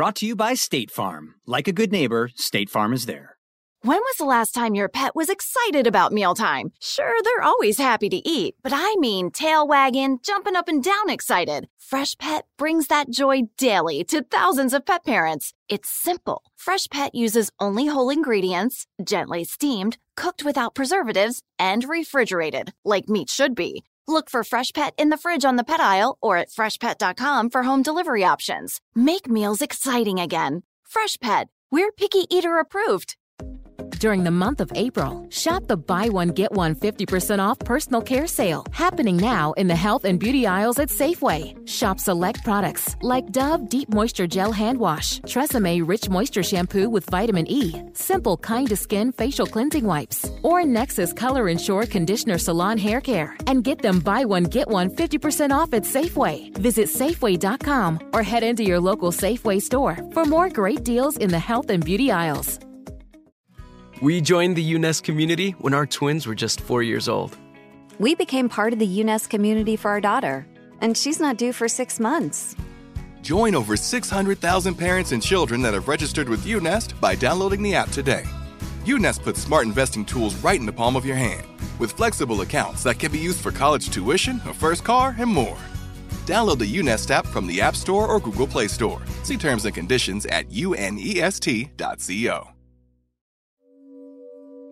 Brought to you by State Farm. Like a good neighbor, State Farm is there. When was the last time your pet was excited about mealtime? Sure, they're always happy to eat, but I mean tail wagging, jumping up and down excited. Freshpet brings that joy daily to thousands of pet parents. It's simple. Freshpet uses only whole ingredients, gently steamed, cooked without preservatives, and refrigerated, like meat should be. Look for Freshpet in the fridge on the pet aisle or at freshpet.com for home delivery options. Make meals exciting again. Freshpet, we're picky eater approved. During the month of April, shop the buy one get one 50% off personal care sale happening now in the health and beauty aisles at Safeway. Shop select products like Dove Deep Moisture Gel Hand Wash, Tresemme Rich Moisture Shampoo with Vitamin E, Simple Kind to Skin Facial Cleansing Wipes, or Nexxus Color Ensure Conditioner Salon Hair Care, and get them buy one get one 50% off at Safeway. Visit Safeway.com or head into your local Safeway store for more great deals in the health and beauty aisles. We joined the UNEST community when our twins were just four years old. We became part of the UNEST community for our daughter, and she's not due for six months. Join over 600,000 parents and children that have registered with UNEST by downloading the app today. UNEST puts smart investing tools right in the palm of your hand, with flexible accounts that can be used for college tuition, a first car, and more. Download the UNEST app from the App Store or Google Play Store. See terms and conditions at unest.co.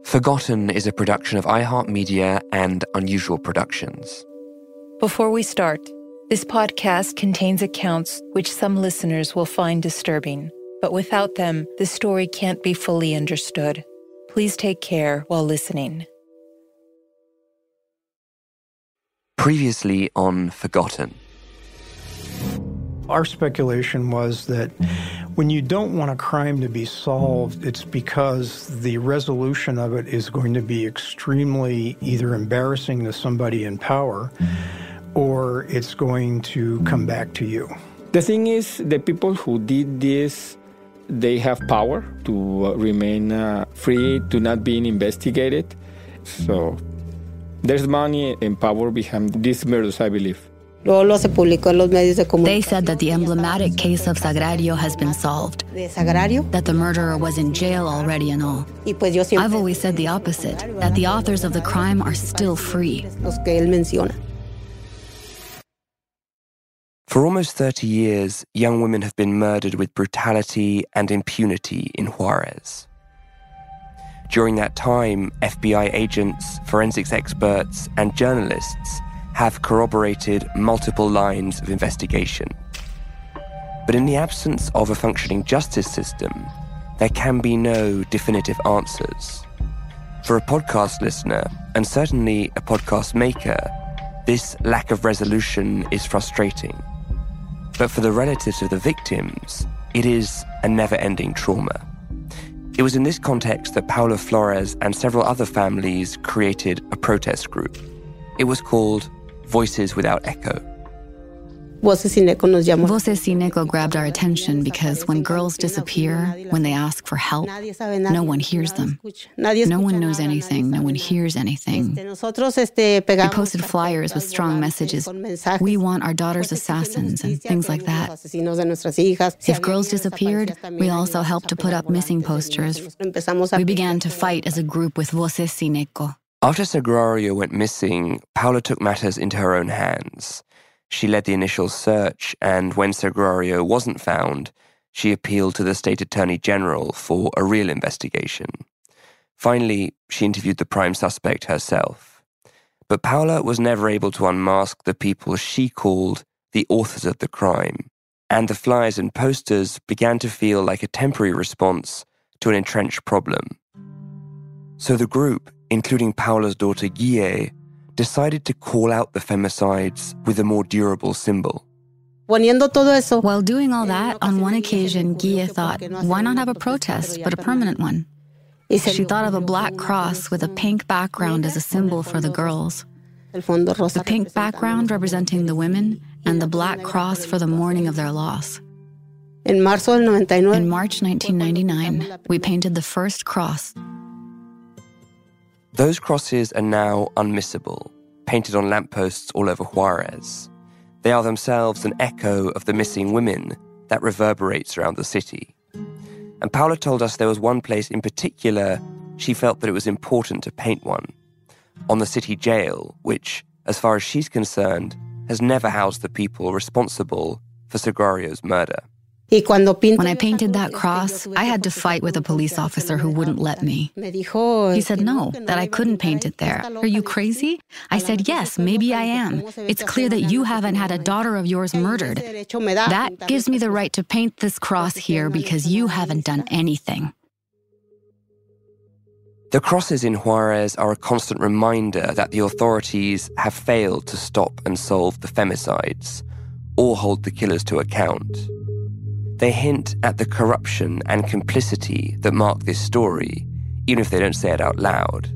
Forgotten is a production of iHeartMedia and Unusual Productions. Before we start, this podcast contains accounts which some listeners will find disturbing, but without them, the story can't be fully understood. Please take care while listening. Previously on Forgotten. Our speculation was that when you don't want a crime to be solved, it's because the resolution of it is going to be extremely either embarrassing to somebody in power or it's going to come back to you. The thing is, the people who did this, they have power to uh, remain uh, free, to not being investigated. So there's money and power behind these murders, I believe. They said that the emblematic case of Sagrario has been solved. That the murderer was in jail already and all. I've always said the opposite, that the authors of the crime are still free. For almost 30 years, young women have been murdered with brutality and impunity in Juarez. During that time, FBI agents, forensics experts, and journalists have corroborated multiple lines of investigation. But in the absence of a functioning justice system, there can be no definitive answers. For a podcast listener, and certainly a podcast maker, this lack of resolution is frustrating. But for the relatives of the victims, it is a never ending trauma. It was in this context that Paula Flores and several other families created a protest group. It was called Voices Without Echo. Voces Sin Eco grabbed our attention because when girls disappear, when they ask for help, no one hears them. No one knows anything, no one hears anything. We posted flyers with strong messages. We want our daughters assassins and things like that. If girls disappeared, we also helped to put up missing posters. We began to fight as a group with Voces Sin Eco. After Sagrario went missing, Paula took matters into her own hands. She led the initial search, and when Sagrario wasn't found, she appealed to the state attorney general for a real investigation. Finally, she interviewed the prime suspect herself. But Paula was never able to unmask the people she called the authors of the crime, and the flyers and posters began to feel like a temporary response to an entrenched problem. So the group, including Paula's daughter Guille, decided to call out the femicides with a more durable symbol. While doing all that, on one occasion, Guille thought, why not have a protest, but a permanent one? She thought of a black cross with a pink background as a symbol for the girls. The pink background representing the women, and the black cross for the mourning of their loss. In March 1999, we painted the first cross those crosses are now unmissable, painted on lampposts all over Juarez. They are themselves an echo of the missing women that reverberates around the city. And Paula told us there was one place in particular she felt that it was important to paint one on the city jail, which, as far as she's concerned, has never housed the people responsible for Sagrario's murder. When I painted that cross, I had to fight with a police officer who wouldn't let me. He said no, that I couldn't paint it there. Are you crazy? I said, yes, maybe I am. It's clear that you haven't had a daughter of yours murdered. That gives me the right to paint this cross here because you haven't done anything. The crosses in Juarez are a constant reminder that the authorities have failed to stop and solve the femicides or hold the killers to account. They hint at the corruption and complicity that mark this story, even if they don't say it out loud.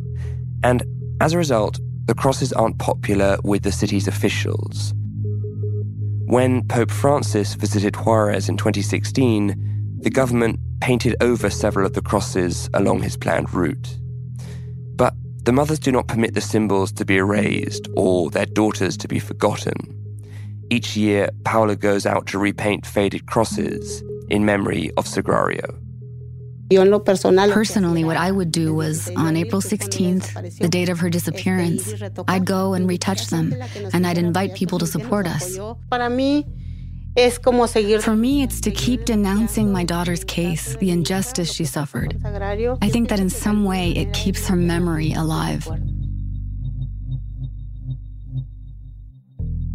And as a result, the crosses aren't popular with the city's officials. When Pope Francis visited Juarez in 2016, the government painted over several of the crosses along his planned route. But the mothers do not permit the symbols to be erased or their daughters to be forgotten. Each year, Paula goes out to repaint faded crosses in memory of Sagrario. Personally, what I would do was on April 16th, the date of her disappearance, I'd go and retouch them, and I'd invite people to support us. For me, it's to keep denouncing my daughter's case, the injustice she suffered. I think that in some way it keeps her memory alive.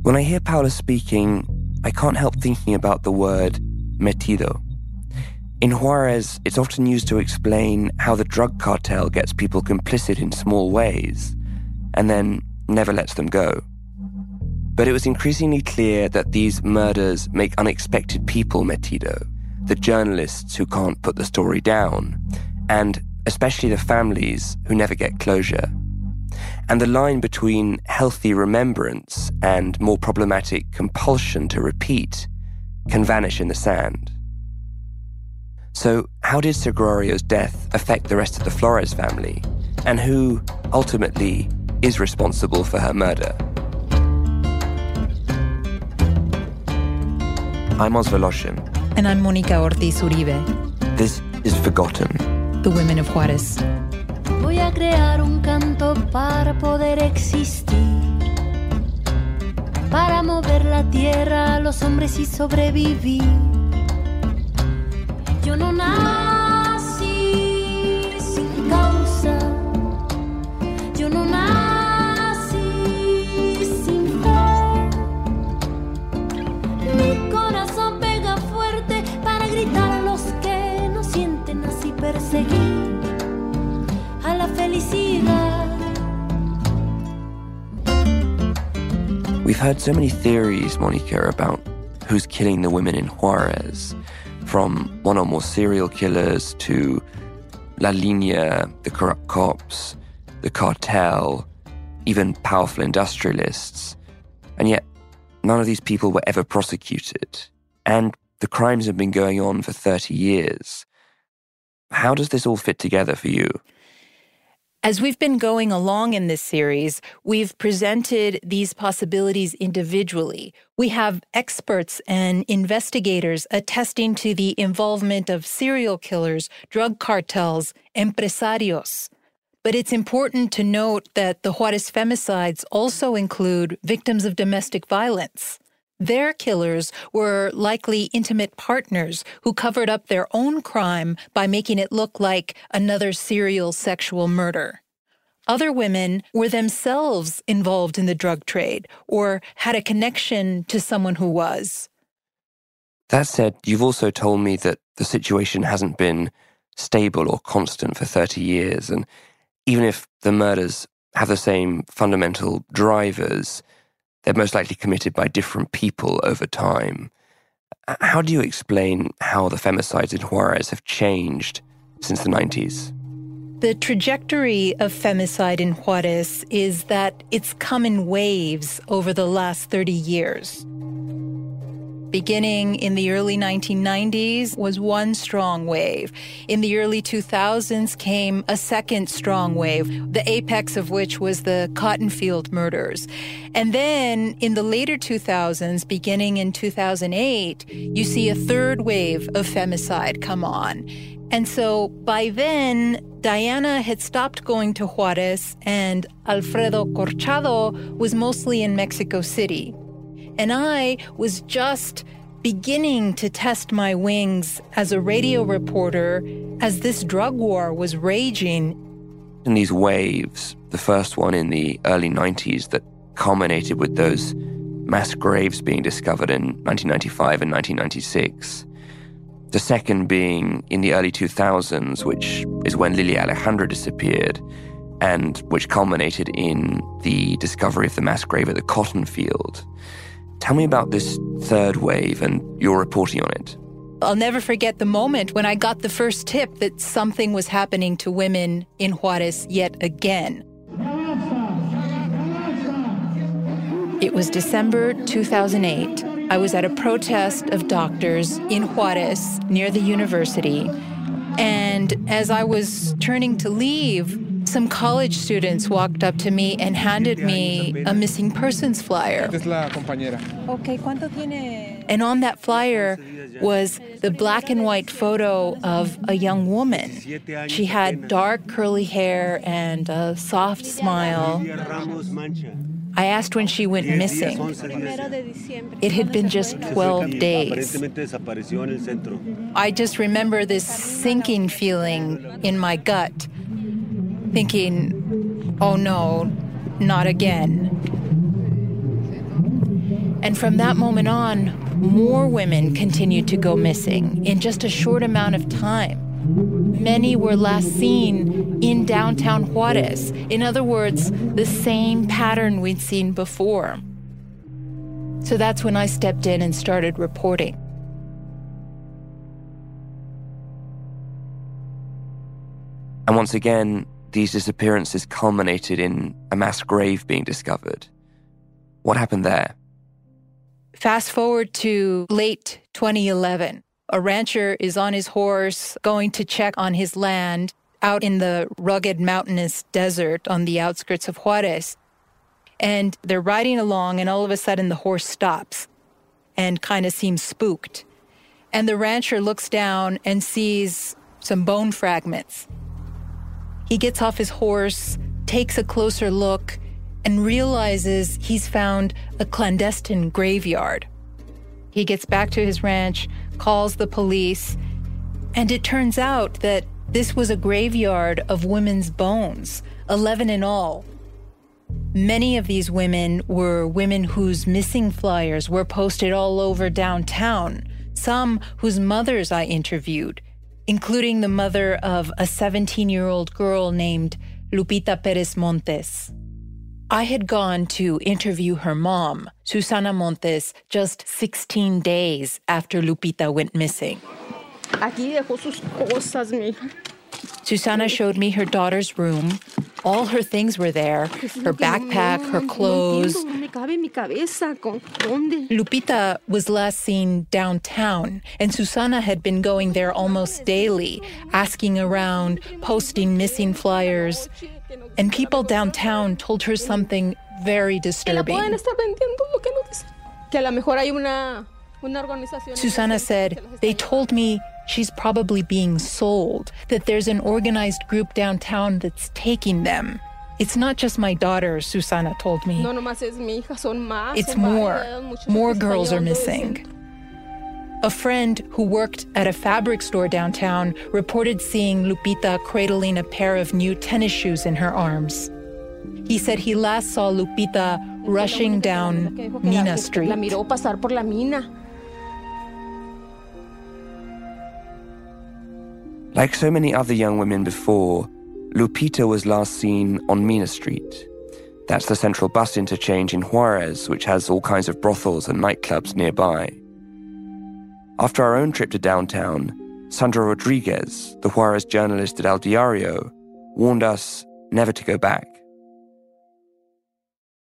When I hear Paula speaking, I can't help thinking about the word metido. In Juarez, it's often used to explain how the drug cartel gets people complicit in small ways and then never lets them go. But it was increasingly clear that these murders make unexpected people metido, the journalists who can't put the story down, and especially the families who never get closure and the line between healthy remembrance and more problematic compulsion to repeat can vanish in the sand. So, how did Sagrario's death affect the rest of the Flores family? And who, ultimately, is responsible for her murder? I'm Oz Woloshyn. And I'm Monica Ortiz Uribe. This is Forgotten. The Women of Juarez. Voy a crear un canto para poder existir, para mover la tierra los hombres y sobrevivir. Yo no nací We've heard so many theories, Monica, about who's killing the women in Juarez, from one or more serial killers to La Linea, the corrupt cops, the cartel, even powerful industrialists. And yet, none of these people were ever prosecuted. And the crimes have been going on for 30 years. How does this all fit together for you? As we've been going along in this series, we've presented these possibilities individually. We have experts and investigators attesting to the involvement of serial killers, drug cartels, empresarios. But it's important to note that the Juarez femicides also include victims of domestic violence. Their killers were likely intimate partners who covered up their own crime by making it look like another serial sexual murder. Other women were themselves involved in the drug trade or had a connection to someone who was. That said, you've also told me that the situation hasn't been stable or constant for 30 years. And even if the murders have the same fundamental drivers, they're most likely committed by different people over time. How do you explain how the femicides in Juarez have changed since the 90s? The trajectory of femicide in Juarez is that it's come in waves over the last 30 years beginning in the early 1990s was one strong wave. In the early 2000s came a second strong wave, the apex of which was the cotton field murders. And then in the later 2000s, beginning in 2008, you see a third wave of femicide come on. And so by then, Diana had stopped going to Juarez and Alfredo Corchado was mostly in Mexico City. And I was just beginning to test my wings as a radio reporter as this drug war was raging. In these waves, the first one in the early 90s that culminated with those mass graves being discovered in 1995 and 1996. The second being in the early 2000s, which is when Lily Alejandra disappeared, and which culminated in the discovery of the mass grave at the cotton field. Tell me about this third wave and your reporting on it. I'll never forget the moment when I got the first tip that something was happening to women in Juarez yet again. It was December 2008. I was at a protest of doctors in Juarez near the university. And as I was turning to leave, some college students walked up to me and handed me a missing persons flyer. And on that flyer was the black and white photo of a young woman. She had dark curly hair and a soft smile. I asked when she went missing. It had been just 12 days. I just remember this sinking feeling in my gut thinking, oh no, not again. And from that moment on, more women continued to go missing in just a short amount of time. Many were last seen in downtown Juarez. In other words, the same pattern we'd seen before. So that's when I stepped in and started reporting. And once again, these disappearances culminated in a mass grave being discovered. What happened there? Fast forward to late 2011. A rancher is on his horse going to check on his land out in the rugged mountainous desert on the outskirts of Juarez. And they're riding along, and all of a sudden the horse stops and kind of seems spooked. And the rancher looks down and sees some bone fragments he gets off his horse, takes a closer look, and realizes he's found a clandestine graveyard. He gets back to his ranch, calls the police, and it turns out that this was a graveyard of women's bones, 11 in all. Many of these women were women whose missing flyers were posted all over downtown, some whose mothers I interviewed, including the mother of a 17 year old girl named Lupita Perez Montes. I had gone to interview her mom, Susana Montes, just 16 days after Lupita went missing. Susana showed me her daughter's room. All her things were there her backpack, her clothes. Lupita was last seen downtown, and Susana had been going there almost daily, asking around, posting missing flyers. And people downtown told her something very disturbing. Susana said, They told me she's probably being sold, that there's an organized group downtown that's taking them. It's not just my daughter, Susana told me. It's more. More girls are missing. A friend who worked at a fabric store downtown reported seeing Lupita cradling a pair of new tennis shoes in her arms. He said he last saw Lupita rushing down Mina Street. Like so many other young women before, Lupita was last seen on Mina Street. That's the central bus interchange in Juarez, which has all kinds of brothels and nightclubs nearby. After our own trip to downtown, Sandra Rodriguez, the Juarez journalist at El Diario, warned us never to go back.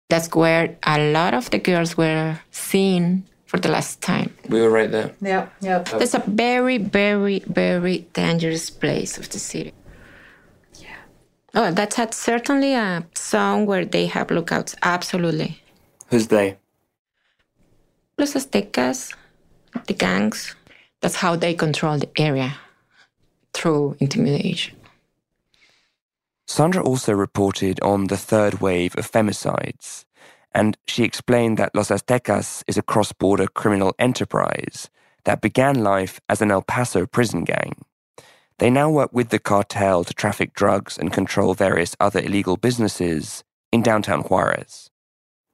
That's where a lot of the girls were seen for the last time. We were right there. Yeah, yeah. It's a very, very, very dangerous place of the city. Yeah. Oh, that's a, certainly a zone where they have lookouts. Absolutely. Who's they? Los Aztecas, the gangs. That's how they control the area through intimidation. Sandra also reported on the third wave of femicides and she explained that Los Aztecas is a cross border criminal enterprise that began life as an El Paso prison gang. They now work with the cartel to traffic drugs and control various other illegal businesses in downtown Juarez.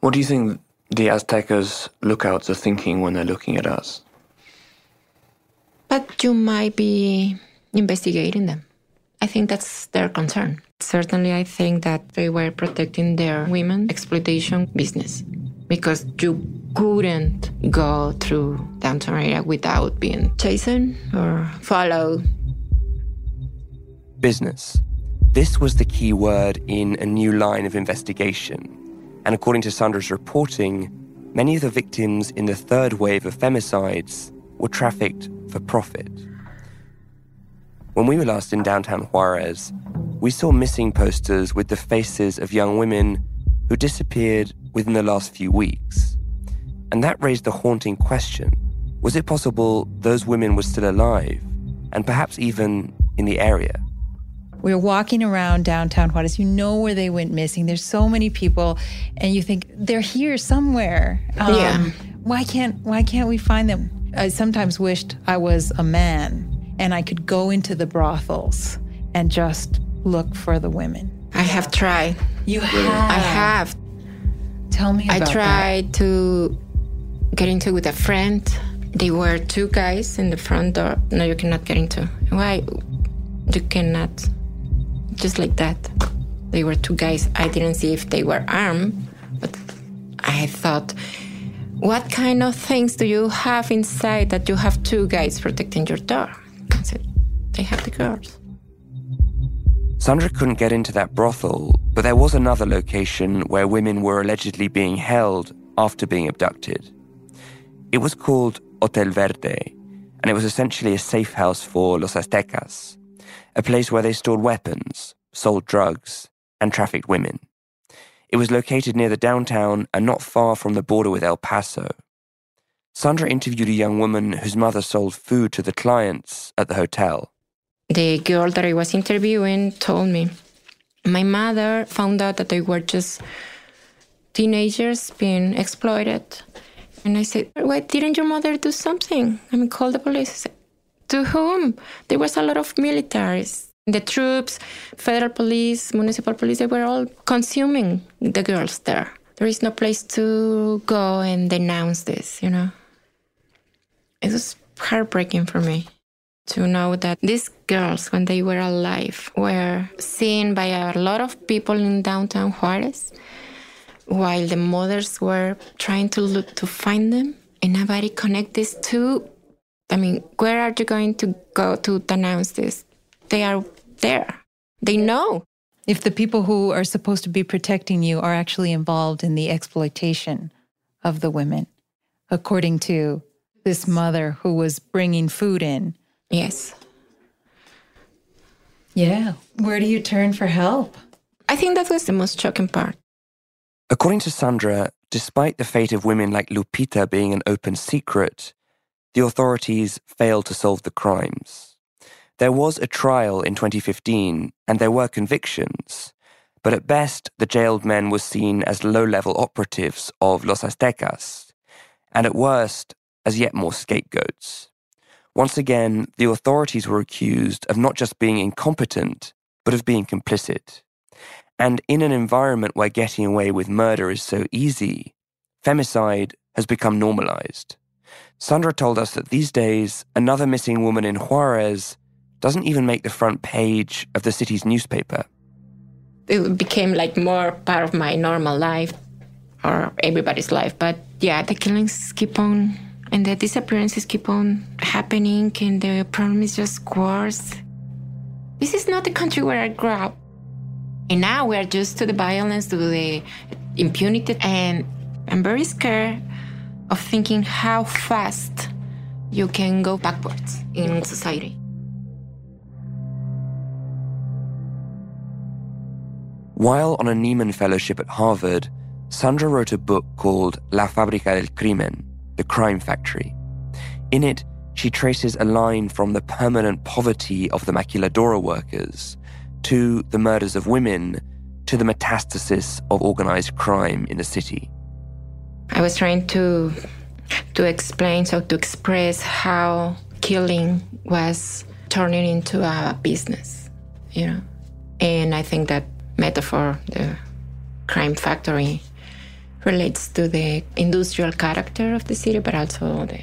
What do you think the Aztecas lookouts are thinking when they're looking at us? But you might be investigating them. I think that's their concern. Certainly, I think that they were protecting their women exploitation business because you couldn't go through downtown area without being chased or followed. Business. This was the key word in a new line of investigation. And according to Sandra's reporting, many of the victims in the third wave of femicides were trafficked for profit. When we were last in downtown Juarez, we saw missing posters with the faces of young women who disappeared within the last few weeks. And that raised the haunting question was it possible those women were still alive and perhaps even in the area? We were walking around downtown Juarez. You know where they went missing. There's so many people, and you think they're here somewhere. Um, yeah. Why can't Why can't we find them? I sometimes wished I was a man and I could go into the brothels and just look for the women. I have tried. You have? I have. Tell me I tried that. to get into with a friend. They were two guys in the front door. No, you cannot get into. Why? You cannot. Just like that. They were two guys. I didn't see if they were armed, but I thought, what kind of things do you have inside that you have two guys protecting your door? I said, they have the girls. Sandra couldn't get into that brothel, but there was another location where women were allegedly being held after being abducted. It was called Hotel Verde, and it was essentially a safe house for Los Aztecas, a place where they stored weapons, sold drugs, and trafficked women. It was located near the downtown and not far from the border with El Paso. Sandra interviewed a young woman whose mother sold food to the clients at the hotel. The girl that I was interviewing told me my mother found out that they were just teenagers being exploited. And I said, Why didn't your mother do something? I mean, call the police. Said, to whom? There was a lot of militaries. The troops, federal police, municipal police, they were all consuming the girls there. There is no place to go and denounce this, you know? It was heartbreaking for me to know that these girls, when they were alive, were seen by a lot of people in downtown Juarez, while the mothers were trying to look to find them, and nobody connect these two. I mean, where are you going to go to denounce this? They are there. They know. if the people who are supposed to be protecting you are actually involved in the exploitation of the women, according to this mother who was bringing food in. Yes. Yeah. Where do you turn for help? I think that was the most shocking part. According to Sandra, despite the fate of women like Lupita being an open secret, the authorities failed to solve the crimes. There was a trial in 2015 and there were convictions, but at best the jailed men were seen as low level operatives of Los Aztecas, and at worst as yet more scapegoats. Once again, the authorities were accused of not just being incompetent, but of being complicit. And in an environment where getting away with murder is so easy, femicide has become normalized. Sandra told us that these days, another missing woman in Juarez doesn't even make the front page of the city's newspaper. It became like more part of my normal life or everybody's life. But yeah, the killings keep on and the disappearances keep on happening and the problem is just worse. This is not the country where I grew up. And now we're just to the violence, to the impunity, and I'm very scared of thinking how fast you can go backwards in society. While on a Nieman Fellowship at Harvard, Sandra wrote a book called La Fábrica del Crimen, The Crime Factory. In it, she traces a line from the permanent poverty of the maquiladora workers to the murders of women to the metastasis of organized crime in the city. I was trying to to explain, so to express how killing was turning into a business, you know. And I think that metaphor, the crime factory, relates to the industrial character of the city, but also the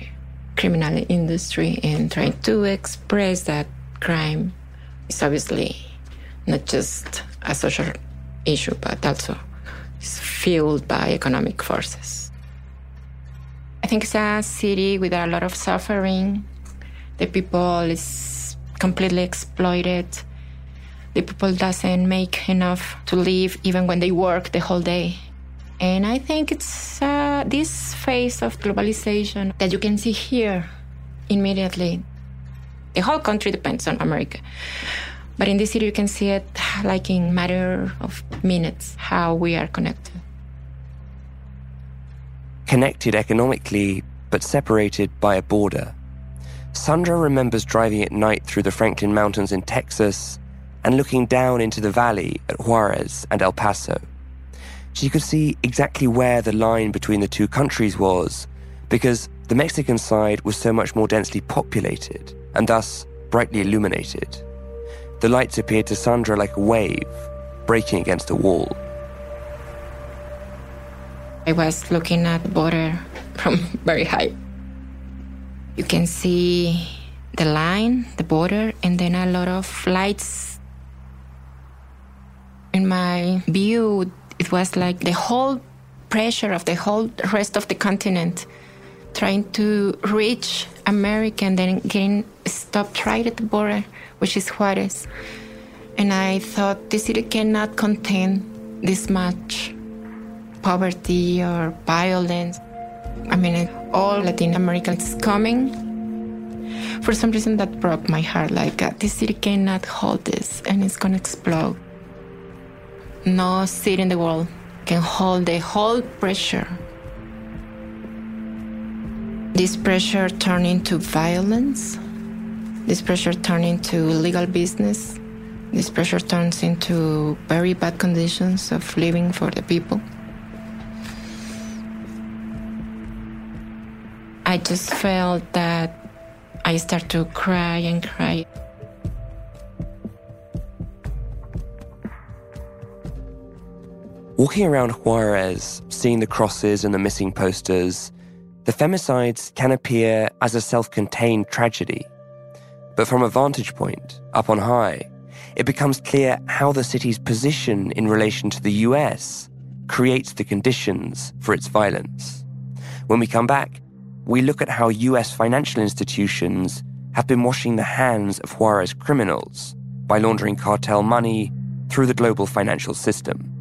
criminal industry, and trying to express that crime is obviously not just a social issue, but also is fueled by economic forces. I think it's a city with a lot of suffering. The people is completely exploited. The people doesn't make enough to live even when they work the whole day. And I think it's uh, this phase of globalization that you can see here immediately. The whole country depends on America. But in this city, you can see it like in matter of minutes how we are connected connected economically but separated by a border. Sandra remembers driving at night through the Franklin Mountains in Texas and looking down into the valley at Juarez and El Paso. She could see exactly where the line between the two countries was because the Mexican side was so much more densely populated and thus brightly illuminated. The lights appeared to Sandra like a wave breaking against a wall. I was looking at the border from very high. You can see the line, the border, and then a lot of lights. In my view, it was like the whole pressure of the whole rest of the continent trying to reach America and then getting stopped right at the border, which is Juarez. And I thought this city cannot contain this much poverty or violence. I mean, all Latin America is coming. For some reason, that broke my heart. Like, uh, this city cannot hold this and it's gonna explode. No city in the world can hold the whole pressure. This pressure turned into violence. This pressure turned into illegal business. This pressure turns into very bad conditions of living for the people. I just felt that I start to cry and cry. Walking around Juarez, seeing the crosses and the missing posters, the femicides can appear as a self contained tragedy. But from a vantage point, up on high, it becomes clear how the city's position in relation to the US creates the conditions for its violence. When we come back, we look at how US financial institutions have been washing the hands of Juarez criminals by laundering cartel money through the global financial system.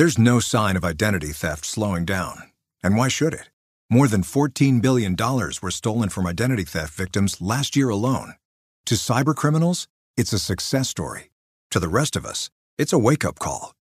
There's no sign of identity theft slowing down. And why should it? More than $14 billion were stolen from identity theft victims last year alone. To cybercriminals, it's a success story. To the rest of us, it's a wake up call.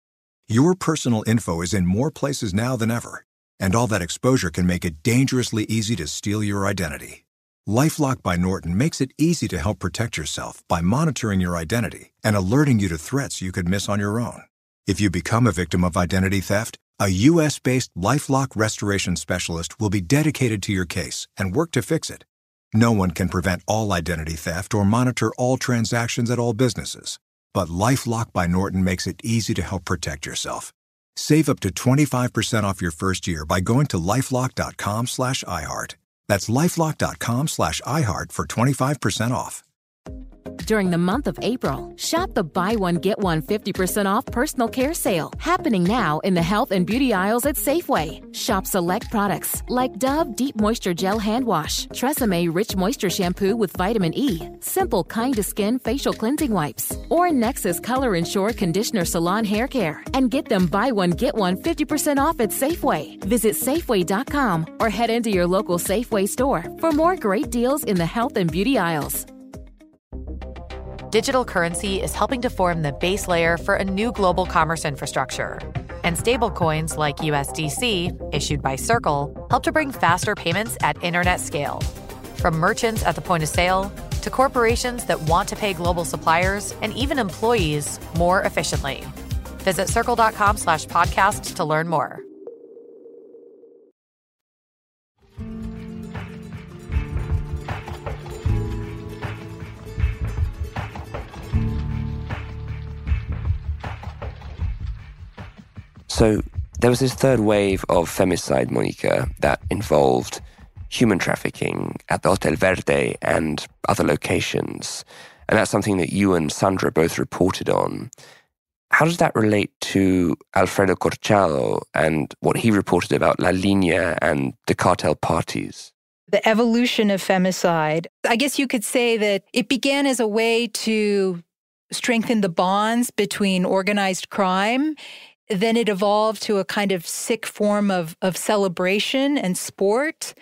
Your personal info is in more places now than ever, and all that exposure can make it dangerously easy to steal your identity. Lifelock by Norton makes it easy to help protect yourself by monitoring your identity and alerting you to threats you could miss on your own. If you become a victim of identity theft, a U.S. based Lifelock restoration specialist will be dedicated to your case and work to fix it. No one can prevent all identity theft or monitor all transactions at all businesses, but Lifelock by Norton makes it easy to help protect yourself. Save up to 25% off your first year by going to lifelock.com/iheart. That's lifelock.com slash iHeart for 25% off. During the month of April, shop the buy one get one 50% off personal care sale happening now in the health and beauty aisles at Safeway. Shop select products like Dove Deep Moisture Gel Hand Wash, Tresemme Rich Moisture Shampoo with Vitamin E, Simple Kind to Skin Facial Cleansing Wipes, or Nexxus Color Ensure Conditioner Salon Hair Care, and get them buy one get one 50% off at Safeway. Visit Safeway.com or head into your local Safeway store for more great deals in the health and beauty aisles. Digital currency is helping to form the base layer for a new global commerce infrastructure. And stablecoins like USDC, issued by Circle, help to bring faster payments at internet scale. From merchants at the point of sale to corporations that want to pay global suppliers and even employees more efficiently. Visit circle.com slash podcast to learn more. So there was this third wave of femicide, Monica, that involved human trafficking at the Hotel Verde and other locations. And that's something that you and Sandra both reported on. How does that relate to Alfredo Corchado and what he reported about La Linea and the cartel parties? The evolution of femicide, I guess you could say that it began as a way to strengthen the bonds between organized crime then it evolved to a kind of sick form of, of celebration and sport.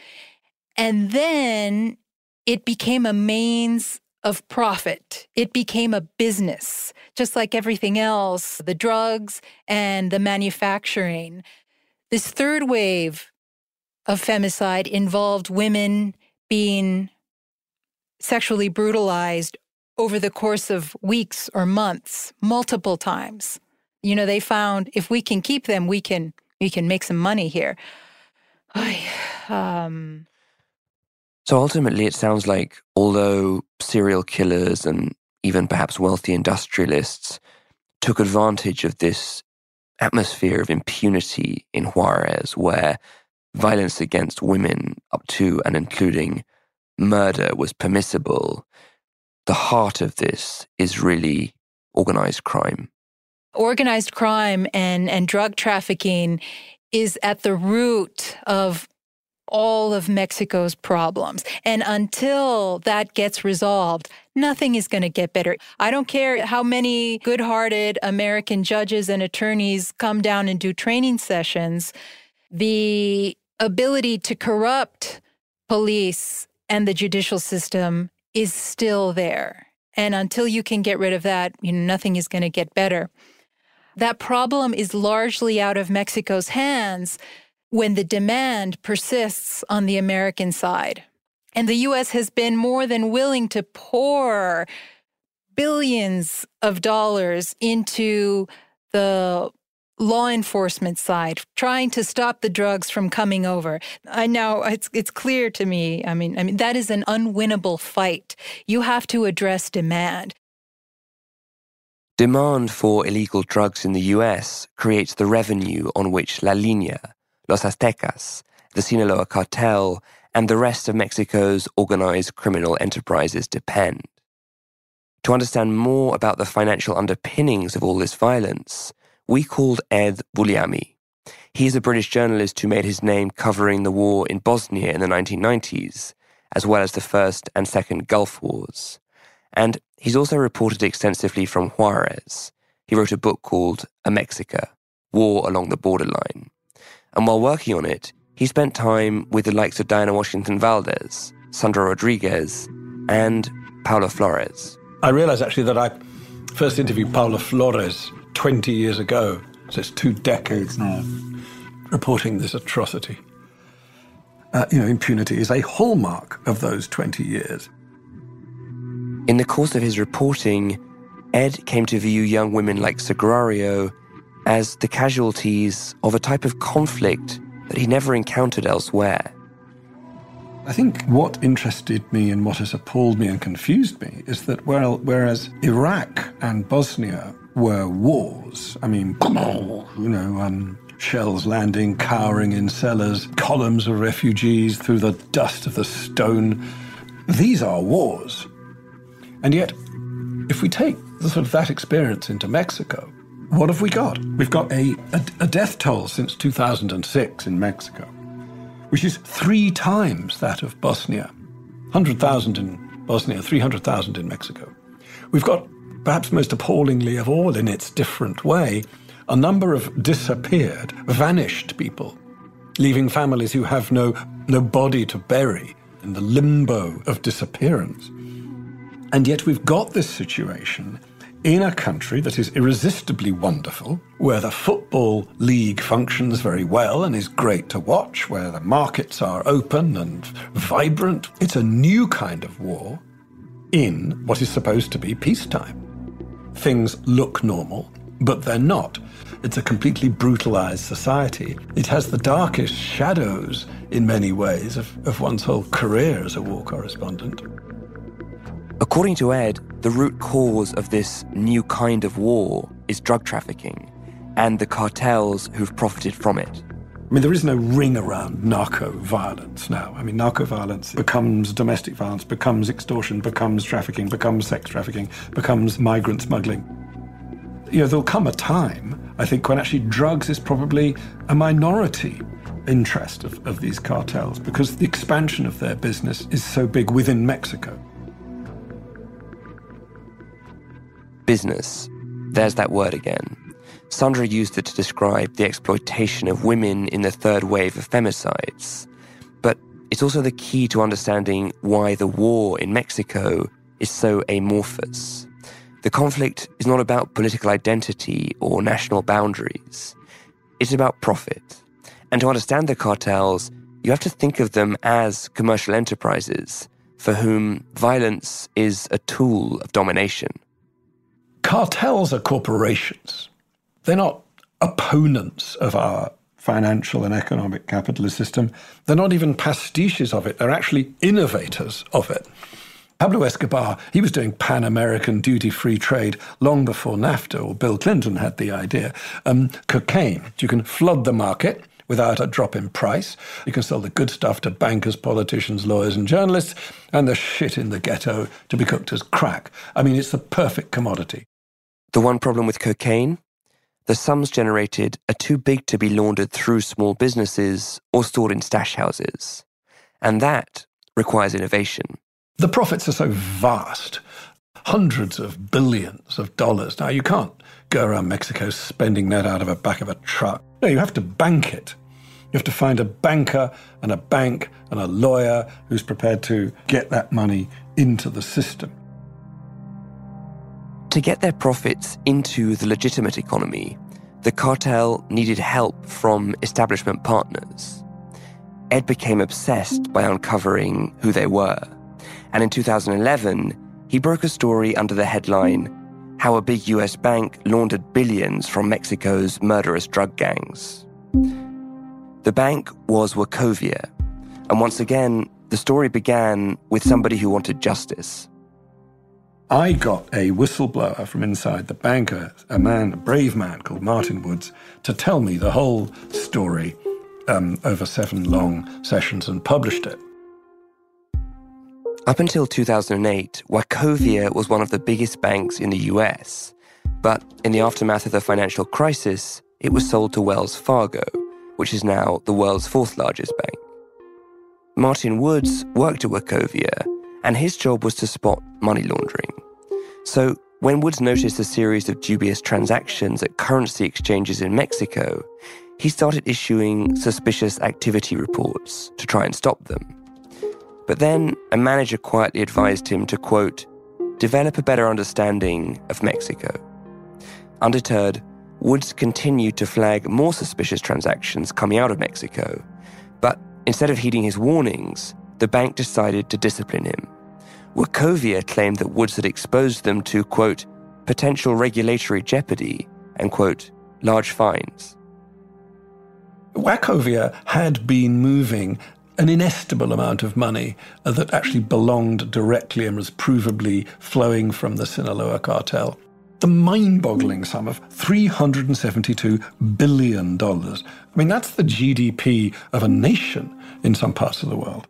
And then it became a means of profit. It became a business, just like everything else the drugs and the manufacturing. This third wave of femicide involved women being sexually brutalized over the course of weeks or months, multiple times you know, they found if we can keep them, we can we can make some money here. um, so ultimately, it sounds like although serial killers and even perhaps wealthy industrialists took advantage of this atmosphere of impunity in Juarez, where violence against women, up to and including murder, was permissible, the heart of this is really organized crime organized crime and, and drug trafficking is at the root of all of Mexico's problems. And until that gets resolved, nothing is going to get better. I don't care how many good hearted American judges and attorneys come down and do training sessions, the ability to corrupt police and the judicial system is still there. And until you can get rid of that, you know, nothing is going to get better. That problem is largely out of Mexico's hands when the demand persists on the American side. And the US has been more than willing to pour billions of dollars into the law enforcement side, trying to stop the drugs from coming over. I know it's it's clear to me. I mean, I mean that is an unwinnable fight. You have to address demand. Demand for illegal drugs in the US creates the revenue on which La Linea, Los Aztecas, the Sinaloa cartel, and the rest of Mexico's organized criminal enterprises depend. To understand more about the financial underpinnings of all this violence, we called Ed Vulliamy. He's a British journalist who made his name covering the war in Bosnia in the 1990s, as well as the First and Second Gulf Wars. And he's also reported extensively from Juarez. He wrote a book called Amexica War Along the Borderline. And while working on it, he spent time with the likes of Diana Washington Valdez, Sandra Rodriguez, and Paula Flores. I realized actually that I first interviewed Paula Flores 20 years ago. So it's two decades now reporting this atrocity. Uh, you know, impunity is a hallmark of those 20 years. In the course of his reporting, Ed came to view young women like Sagrario as the casualties of a type of conflict that he never encountered elsewhere. I think what interested me and what has appalled me and confused me is that well, whereas Iraq and Bosnia were wars, I mean, you know, um, shells landing, cowering in cellars, columns of refugees through the dust of the stone, these are wars. And yet, if we take sort of that experience into Mexico, what have we got? We've got a, a, a death toll since 2006 in Mexico, which is three times that of Bosnia 100,000 in Bosnia, 300,000 in Mexico. We've got, perhaps most appallingly of all in its different way, a number of disappeared, vanished people, leaving families who have no, no body to bury in the limbo of disappearance. And yet we've got this situation in a country that is irresistibly wonderful, where the Football League functions very well and is great to watch, where the markets are open and vibrant. It's a new kind of war in what is supposed to be peacetime. Things look normal, but they're not. It's a completely brutalized society. It has the darkest shadows, in many ways, of, of one's whole career as a war correspondent. According to Ed, the root cause of this new kind of war is drug trafficking and the cartels who've profited from it. I mean, there is no ring around narco violence now. I mean, narco violence becomes domestic violence, becomes extortion, becomes trafficking, becomes sex trafficking, becomes migrant smuggling. You know, there'll come a time, I think, when actually drugs is probably a minority interest of, of these cartels because the expansion of their business is so big within Mexico. Business. There's that word again. Sandra used it to describe the exploitation of women in the third wave of femicides. But it's also the key to understanding why the war in Mexico is so amorphous. The conflict is not about political identity or national boundaries. It's about profit. And to understand the cartels, you have to think of them as commercial enterprises for whom violence is a tool of domination. Cartels are corporations. They're not opponents of our financial and economic capitalist system. They're not even pastiches of it. They're actually innovators of it. Pablo Escobar, he was doing Pan American duty free trade long before NAFTA or Bill Clinton had the idea. Um, cocaine, you can flood the market without a drop in price. You can sell the good stuff to bankers, politicians, lawyers, and journalists, and the shit in the ghetto to be cooked as crack. I mean, it's the perfect commodity. The one problem with cocaine? The sums generated are too big to be laundered through small businesses or stored in stash houses. And that requires innovation. The profits are so vast hundreds of billions of dollars. Now, you can't go around Mexico spending that out of the back of a truck. No, you have to bank it. You have to find a banker and a bank and a lawyer who's prepared to get that money into the system. To get their profits into the legitimate economy, the cartel needed help from establishment partners. Ed became obsessed by uncovering who they were. And in 2011, he broke a story under the headline How a Big US Bank Laundered Billions from Mexico's Murderous Drug Gangs. The bank was Wachovia. And once again, the story began with somebody who wanted justice. I got a whistleblower from inside the bank, a, a man, a brave man called Martin Woods, to tell me the whole story um, over seven long sessions and published it. Up until 2008, Wachovia was one of the biggest banks in the US. But in the aftermath of the financial crisis, it was sold to Wells Fargo, which is now the world's fourth largest bank. Martin Woods worked at Wachovia and his job was to spot money laundering. So when Woods noticed a series of dubious transactions at currency exchanges in Mexico, he started issuing suspicious activity reports to try and stop them. But then a manager quietly advised him to, quote, develop a better understanding of Mexico. Undeterred, Woods continued to flag more suspicious transactions coming out of Mexico, but instead of heeding his warnings, the bank decided to discipline him. Wachovia claimed that Woods had exposed them to, quote, potential regulatory jeopardy and, quote, large fines. Wachovia had been moving an inestimable amount of money that actually belonged directly and was provably flowing from the Sinaloa cartel. The mind boggling sum of $372 billion. I mean, that's the GDP of a nation in some parts of the world.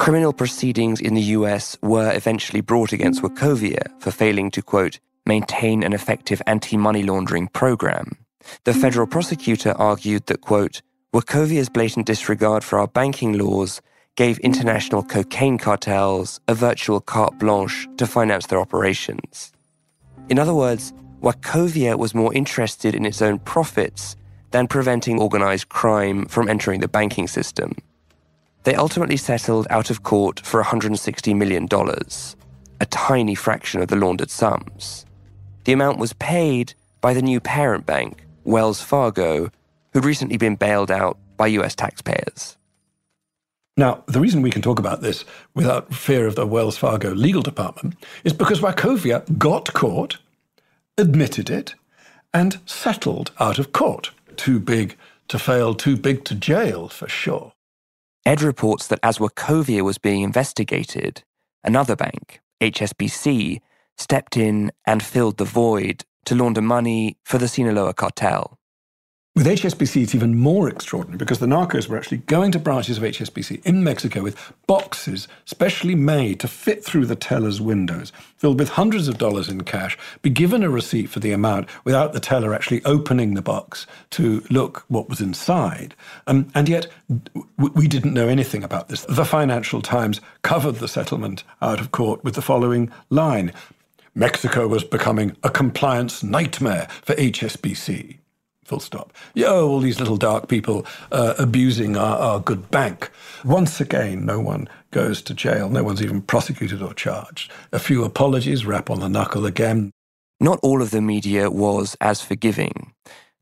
Criminal proceedings in the US were eventually brought against Wachovia for failing to, quote, maintain an effective anti money laundering program. The federal prosecutor argued that, quote, Wachovia's blatant disregard for our banking laws gave international cocaine cartels a virtual carte blanche to finance their operations. In other words, Wachovia was more interested in its own profits than preventing organized crime from entering the banking system. They ultimately settled out of court for $160 million, a tiny fraction of the laundered sums. The amount was paid by the new parent bank, Wells Fargo, who'd recently been bailed out by US taxpayers. Now, the reason we can talk about this without fear of the Wells Fargo legal department is because Wachovia got caught, admitted it, and settled out of court. Too big to fail, too big to jail, for sure. Ed reports that as Wachovia was being investigated, another bank, HSBC, stepped in and filled the void to launder money for the Sinaloa cartel. With HSBC, it's even more extraordinary because the narcos were actually going to branches of HSBC in Mexico with boxes specially made to fit through the teller's windows, filled with hundreds of dollars in cash, be given a receipt for the amount without the teller actually opening the box to look what was inside. Um, and yet, w- we didn't know anything about this. The Financial Times covered the settlement out of court with the following line Mexico was becoming a compliance nightmare for HSBC. Full stop. Yo, all these little dark people uh, abusing our, our good bank. Once again, no one goes to jail. No one's even prosecuted or charged. A few apologies, rap on the knuckle again. Not all of the media was as forgiving.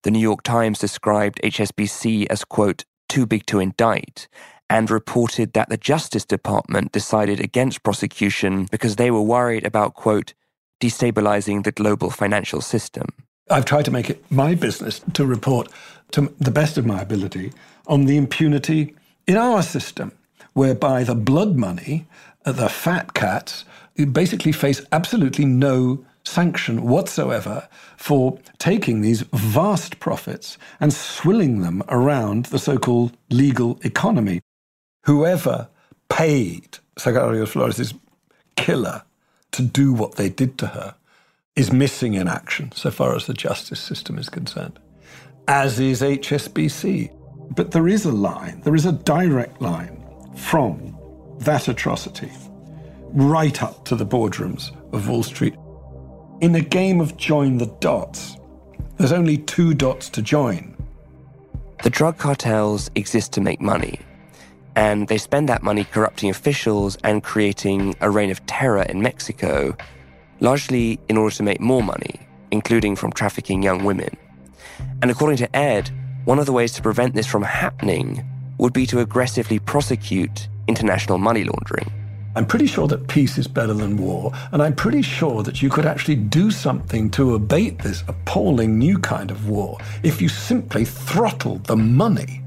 The New York Times described HSBC as, quote, too big to indict, and reported that the Justice Department decided against prosecution because they were worried about, quote, destabilizing the global financial system. I've tried to make it my business to report to the best of my ability on the impunity in our system, whereby the blood money, uh, the fat cats, basically face absolutely no sanction whatsoever for taking these vast profits and swilling them around the so called legal economy. Whoever paid Sagrario Flores' killer to do what they did to her is missing in action so far as the justice system is concerned, as is HSBC. But there is a line, there is a direct line from that atrocity right up to the boardrooms of Wall Street. In a game of join the dots, there's only two dots to join. The drug cartels exist to make money, and they spend that money corrupting officials and creating a reign of terror in Mexico largely in order to make more money, including from trafficking young women. And according to Ed, one of the ways to prevent this from happening would be to aggressively prosecute international money laundering. I'm pretty sure that peace is better than war, and I'm pretty sure that you could actually do something to abate this appalling new kind of war if you simply throttled the money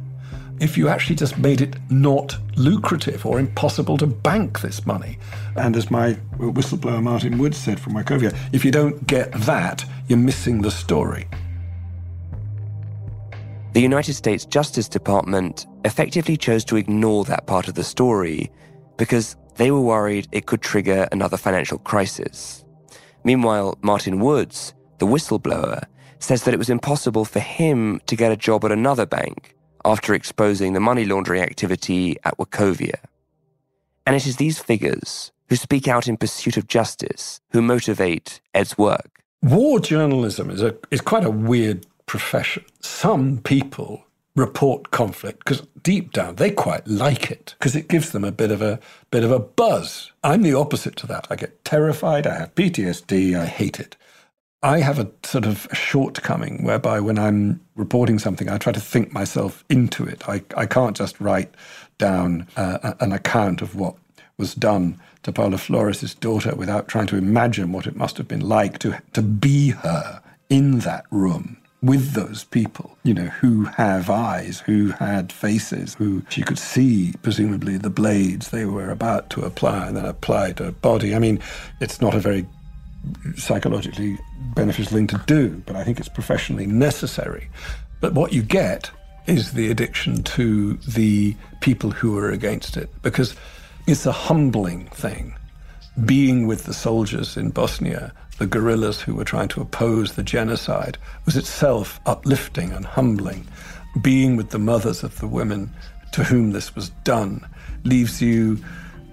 if you actually just made it not lucrative or impossible to bank this money. And as my whistleblower Martin Woods said from Wachovia, if you don't get that, you're missing the story. The United States Justice Department effectively chose to ignore that part of the story because they were worried it could trigger another financial crisis. Meanwhile, Martin Woods, the whistleblower, says that it was impossible for him to get a job at another bank after exposing the money laundering activity at Wachovia. And it is these figures, who speak out in pursuit of justice, who motivate Ed's work. War journalism is, a, is quite a weird profession. Some people report conflict because deep down they quite like it because it gives them a bit of a bit of a buzz. I'm the opposite to that. I get terrified, I have PTSD, I hate it. I have a sort of shortcoming whereby when I'm reporting something, I try to think myself into it. I, I can't just write down uh, an account of what was done to Paula Flores' daughter without trying to imagine what it must have been like to, to be her in that room with those people, you know, who have eyes, who had faces, who she could see, presumably, the blades they were about to apply and then apply to her body. I mean, it's not a very psychologically beneficial thing to do, but I think it's professionally necessary. But what you get is the addiction to the people who are against it, because it's a humbling thing. Being with the soldiers in Bosnia the guerrillas who were trying to oppose the genocide was itself uplifting and humbling. Being with the mothers of the women to whom this was done leaves you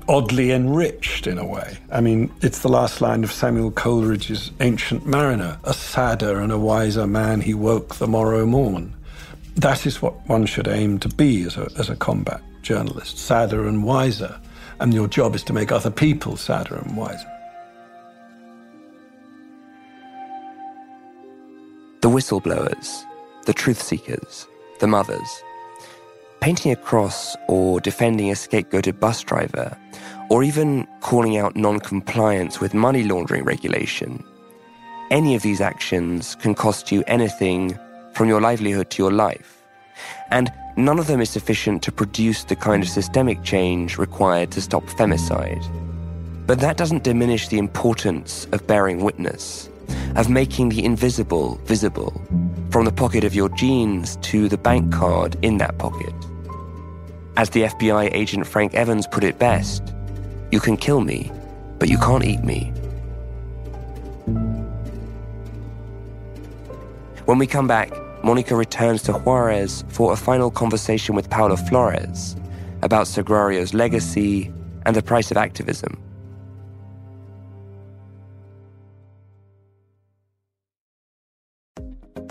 oddly enriched in a way. I mean, it's the last line of Samuel Coleridge's Ancient Mariner a sadder and a wiser man he woke the morrow morn. That is what one should aim to be as a, as a combat journalist sadder and wiser. And your job is to make other people sadder and wiser. the whistleblowers, the truth seekers, the mothers. Painting a cross or defending a scapegoated bus driver, or even calling out non compliance with money laundering regulation. Any of these actions can cost you anything from your livelihood to your life. And none of them is sufficient to produce the kind of systemic change required to stop femicide. But that doesn't diminish the importance of bearing witness of making the invisible visible, from the pocket of your jeans to the bank card in that pocket. As the FBI agent Frank Evans put it best, you can kill me, but you can't eat me. When we come back, Monica returns to Juarez for a final conversation with Paula Flores about Sagrario's legacy and the price of activism.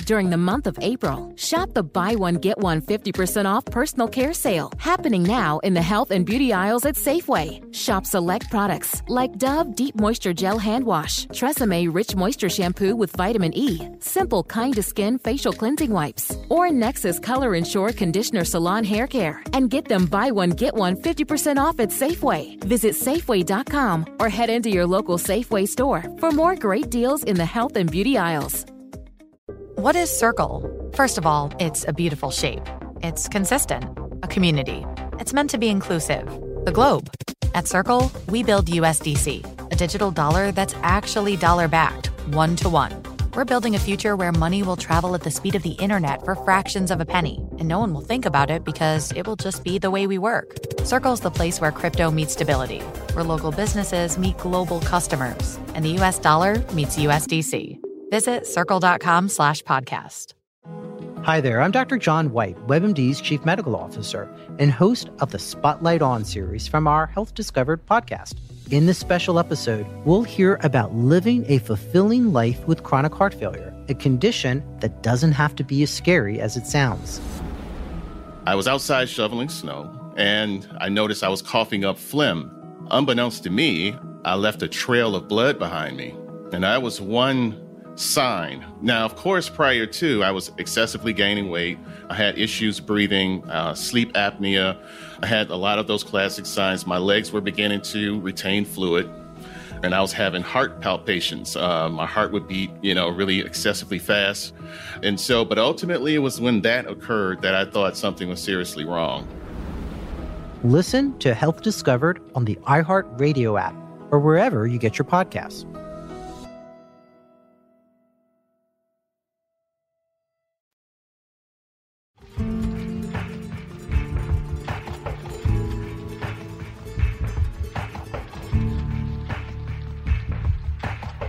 During the month of April. Shop the buy one, get one 50% off personal care sale happening now in the health and beauty aisles at Safeway. Shop select products like Dove Deep Moisture Gel Hand Wash, Tresemme Rich Moisture Shampoo with Vitamin E, Simple Kind to Skin Facial Cleansing Wipes, or Nexxus Color Ensure Conditioner Salon Hair Care. And get them buy one, get one 50% off at Safeway. Visit Safeway.com or head into your local Safeway store for more great deals in the health and beauty aisles. What is Circle? First of all, it's a beautiful shape. It's consistent, a community. It's meant to be inclusive. The globe. At Circle, we build USDC, a digital dollar that's actually dollar backed, one to one. We're building a future where money will travel at the speed of the internet for fractions of a penny, and no one will think about it because it will just be the way we work. Circle's the place where crypto meets stability, where local businesses meet global customers, and the US dollar meets USDC. Visit circle.com slash podcast. Hi there, I'm Dr. John Whyte, WebMD's Chief Medical Officer and host of the Spotlight On series from our Health Discovered podcast. In this special episode, we'll hear about living a fulfilling life with chronic heart failure, a condition that doesn't have to be as scary as it sounds. I was outside shoveling snow and I noticed I was coughing up phlegm. Unbeknownst to me, I left a trail of blood behind me. And I was one sign. Now, of course, prior to, I was excessively gaining weight. I had issues breathing, uh, sleep apnea. I had a lot of those classic signs. My legs were beginning to retain fluid. And I was having heart palpitations. Uh, my heart would beat, you know, really excessively fast. And so, but ultimately, it was when that occurred that I thought something was seriously wrong. Listen to Health Discovered on the iHeartRadio app or wherever you get your podcasts.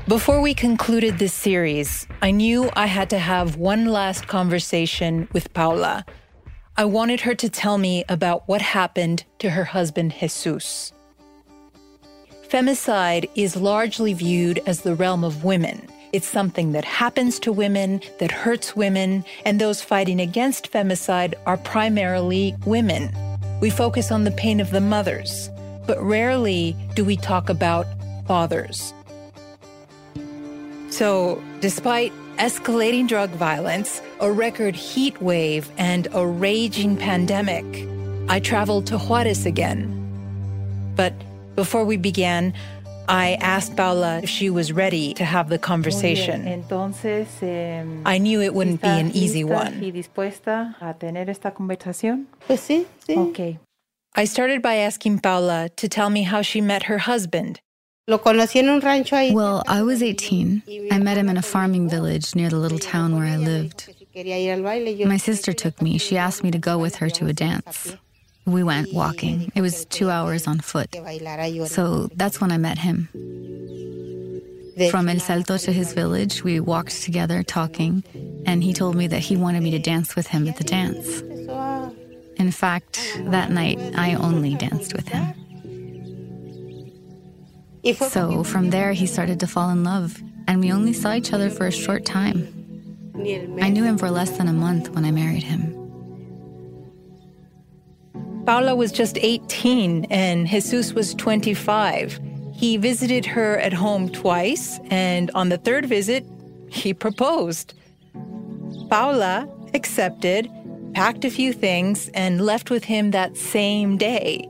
Before we concluded this series, I knew I had to have one last conversation with Paula. I wanted her to tell me about what happened to her husband, Jesus. Femicide is largely viewed as the realm of women. It's something that happens to women, that hurts women, and those fighting against femicide are primarily women. We focus on the pain of the mothers, but rarely do we talk about fathers. So, despite escalating drug violence, a record heat wave, and a raging pandemic, I traveled to Juarez again. But before we began, I asked Paula if she was ready to have the conversation. I knew it wouldn't be an easy one. Okay. I started by asking Paula to tell me how she met her husband. Well, I was 18. I met him in a farming village near the little town where I lived. My sister took me. She asked me to go with her to a dance. We went walking. It was two hours on foot. So that's when I met him. From El Salto to his village, we walked together talking, and he told me that he wanted me to dance with him at the dance. In fact, that night, I only danced with him. So from there, he started to fall in love, and we only saw each other for a short time. I knew him for less than a month when I married him. Paula was just 18 and Jesus was 25. He visited her at home twice, and on the third visit, he proposed. Paula accepted, packed a few things, and left with him that same day.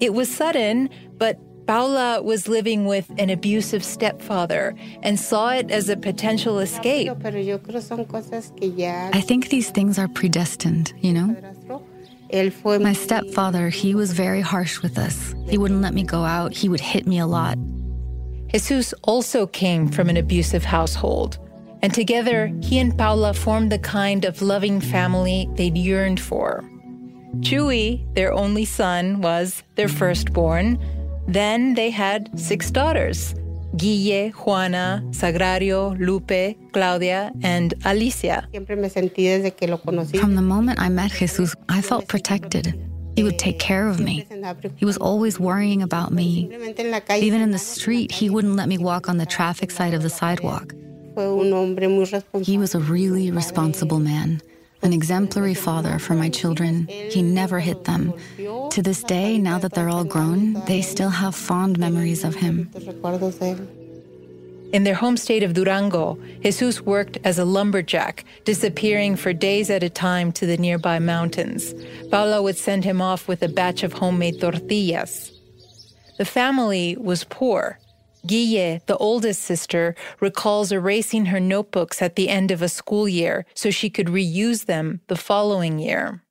It was sudden, but Paula was living with an abusive stepfather and saw it as a potential escape. I think these things are predestined, you know? My stepfather, he was very harsh with us. He wouldn't let me go out, he would hit me a lot. Jesus also came from an abusive household. And together, he and Paula formed the kind of loving family they'd yearned for. Chuy, their only son, was their firstborn. Then they had six daughters Guille, Juana, Sagrario, Lupe, Claudia, and Alicia. From the moment I met Jesus, I felt protected. He would take care of me. He was always worrying about me. Even in the street, he wouldn't let me walk on the traffic side of the sidewalk. He was a really responsible man, an exemplary father for my children. He never hit them. To this day, now that they're all grown, they still have fond memories of him. In their home state of Durango, Jesus worked as a lumberjack, disappearing for days at a time to the nearby mountains. Paula would send him off with a batch of homemade tortillas. The family was poor. Guille, the oldest sister, recalls erasing her notebooks at the end of a school year so she could reuse them the following year.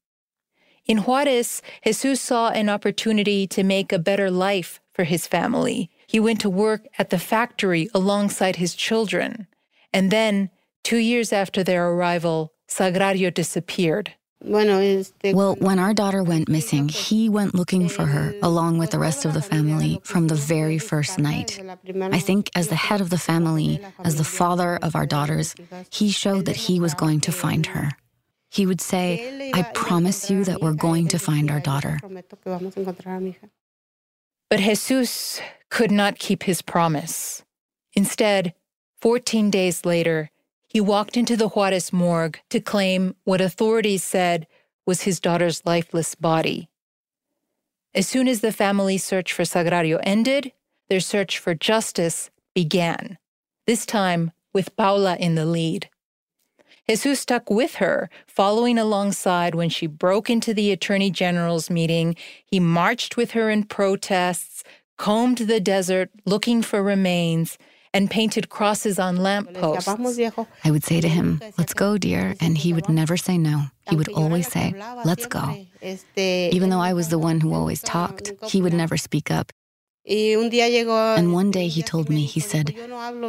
In Juarez, Jesus saw an opportunity to make a better life for his family. He went to work at the factory alongside his children. And then, two years after their arrival, Sagrario disappeared. Well, when our daughter went missing, he went looking for her along with the rest of the family from the very first night. I think, as the head of the family, as the father of our daughters, he showed that he was going to find her. He would say, I promise you that we're going to find our daughter. But Jesus could not keep his promise. Instead, 14 days later, he walked into the Juarez morgue to claim what authorities said was his daughter's lifeless body. As soon as the family's search for Sagrario ended, their search for justice began, this time with Paula in the lead. Jesus stuck with her, following alongside when she broke into the Attorney General's meeting. He marched with her in protests, combed the desert looking for remains, and painted crosses on lampposts. I would say to him, Let's go, dear. And he would never say no. He would always say, Let's go. Even though I was the one who always talked, he would never speak up. And one day he told me, he said,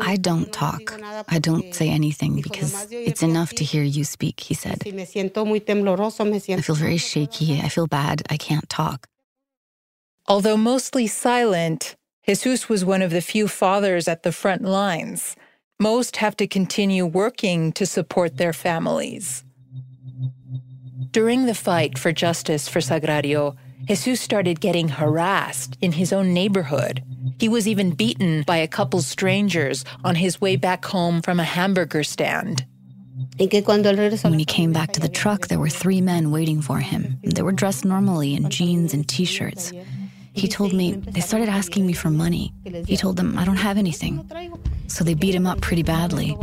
I don't talk. I don't say anything because it's enough to hear you speak, he said. I feel very shaky. I feel bad. I can't talk. Although mostly silent, Jesus was one of the few fathers at the front lines. Most have to continue working to support their families. During the fight for justice for Sagrario, Jesus started getting harassed in his own neighborhood. He was even beaten by a couple strangers on his way back home from a hamburger stand. When he came back to the truck, there were three men waiting for him. They were dressed normally in jeans and t shirts. He told me they started asking me for money. He told them, I don't have anything. So they beat him up pretty badly.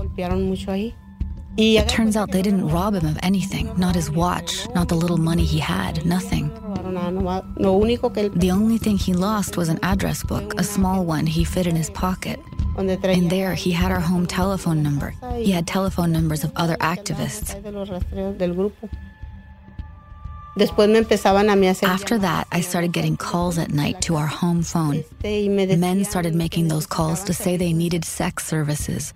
It turns out they didn't rob him of anything not his watch, not the little money he had, nothing. The only thing he lost was an address book, a small one he fit in his pocket. And there he had our home telephone number. He had telephone numbers of other activists. After that, I started getting calls at night to our home phone. Men started making those calls to say they needed sex services.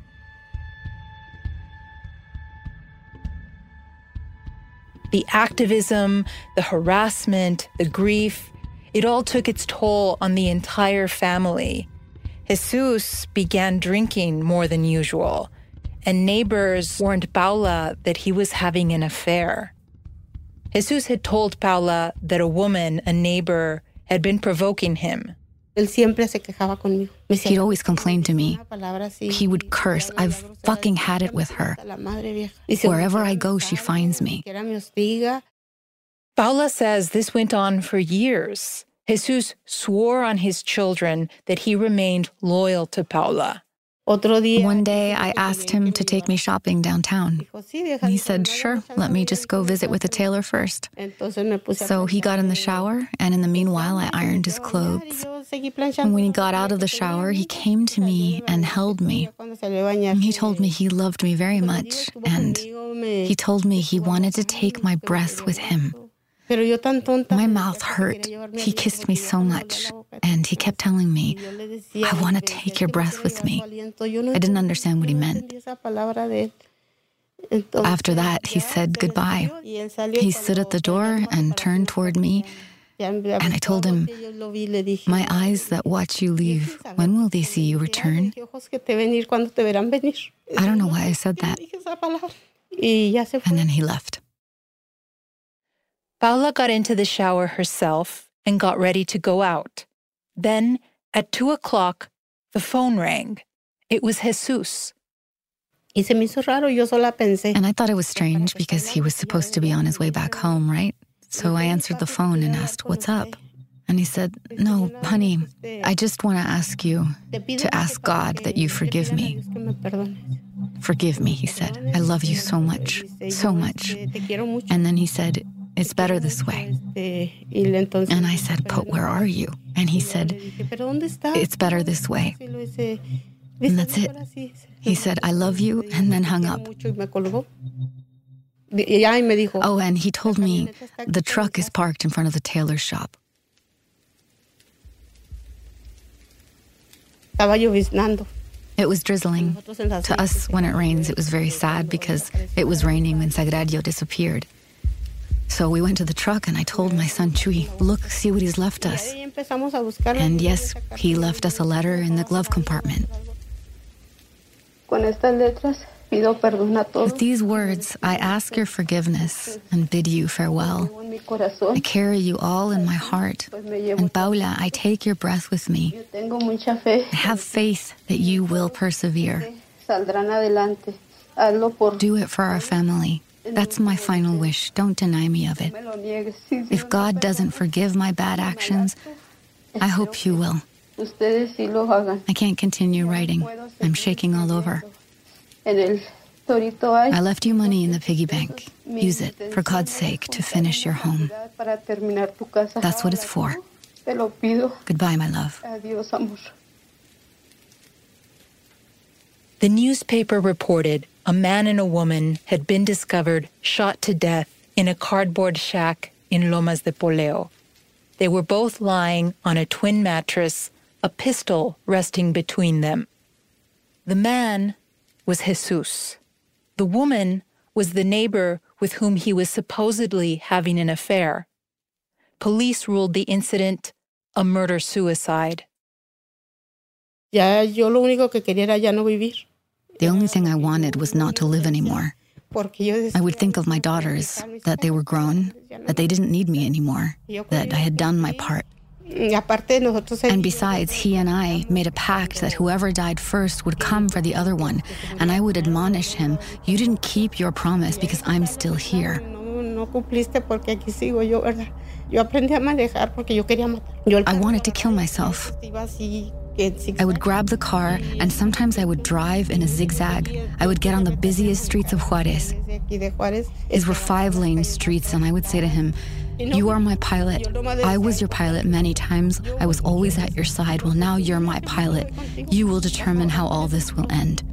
The activism, the harassment, the grief, it all took its toll on the entire family. Jesus began drinking more than usual, and neighbors warned Paula that he was having an affair. Jesus had told Paula that a woman, a neighbor, had been provoking him. He'd always complain to me. He would curse, I've fucking had it with her. Wherever I go, she finds me. Paula says this went on for years. Jesus swore on his children that he remained loyal to Paula. One day I asked him to take me shopping downtown. He said, Sure, let me just go visit with a tailor first. So he got in the shower, and in the meanwhile, I ironed his clothes. And when he got out of the shower, he came to me and held me. He told me he loved me very much, and he told me he wanted to take my breath with him. My mouth hurt. He kissed me so much, and he kept telling me, I want to take your breath with me. I didn't understand what he meant. After that, he said goodbye. He stood at the door and turned toward me, and I told him, My eyes that watch you leave, when will they see you return? I don't know why I said that. And then he left. Paula got into the shower herself and got ready to go out. Then, at two o'clock, the phone rang. It was Jesus. And I thought it was strange because he was supposed to be on his way back home, right? So I answered the phone and asked, What's up? And he said, No, honey, I just want to ask you to ask God that you forgive me. Forgive me, he said. I love you so much, so much. And then he said, it's better this way. And I said, But where are you? And he said, It's better this way. And that's it. He said, I love you, and then hung up. Oh, and he told me the truck is parked in front of the tailor's shop. It was drizzling. To us, when it rains, it was very sad because it was raining when Sagrario disappeared. So we went to the truck and I told my son Chuy, look, see what he's left us. And yes, he left us a letter in the glove compartment. With these words, I ask your forgiveness and bid you farewell. I carry you all in my heart. And Paula, I take your breath with me. I have faith that you will persevere. Do it for our family. That's my final wish. Don't deny me of it. If God doesn't forgive my bad actions, I hope you will. I can't continue writing. I'm shaking all over. I left you money in the piggy bank. Use it, for God's sake, to finish your home. That's what it's for. Goodbye, my love. The newspaper reported a man and a woman had been discovered shot to death in a cardboard shack in Lomas de Poleo. They were both lying on a twin mattress, a pistol resting between them. The man was Jesus. The woman was the neighbor with whom he was supposedly having an affair. Police ruled the incident a murder suicide. Ya yo lo único que quería era ya no vivir. The only thing I wanted was not to live anymore. I would think of my daughters, that they were grown, that they didn't need me anymore, that I had done my part. And besides, he and I made a pact that whoever died first would come for the other one, and I would admonish him, You didn't keep your promise because I'm still here. I wanted to kill myself. I would grab the car, and sometimes I would drive in a zigzag. I would get on the busiest streets of Juarez. These were five lane streets, and I would say to him, You are my pilot. I was your pilot many times. I was always at your side. Well, now you're my pilot. You will determine how all this will end.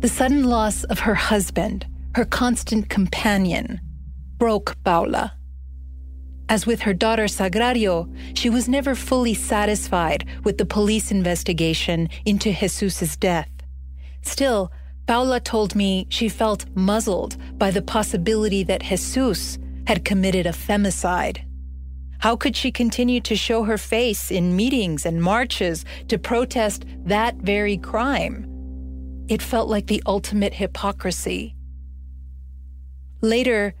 The sudden loss of her husband, her constant companion, broke Paula. As with her daughter Sagrario, she was never fully satisfied with the police investigation into Jesus's death. Still, Paula told me she felt muzzled by the possibility that Jesus had committed a femicide. How could she continue to show her face in meetings and marches to protest that very crime? It felt like the ultimate hypocrisy. Later,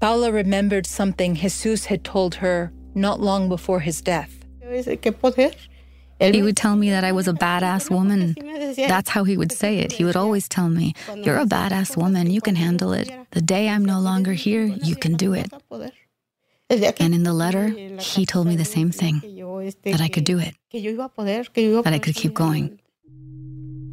Paula remembered something Jesus had told her not long before his death. He would tell me that I was a badass woman. That's how he would say it. He would always tell me, You're a badass woman. You can handle it. The day I'm no longer here, you can do it. And in the letter, he told me the same thing that I could do it, that I could keep going. Yo siempre he seguido este con entrevistas.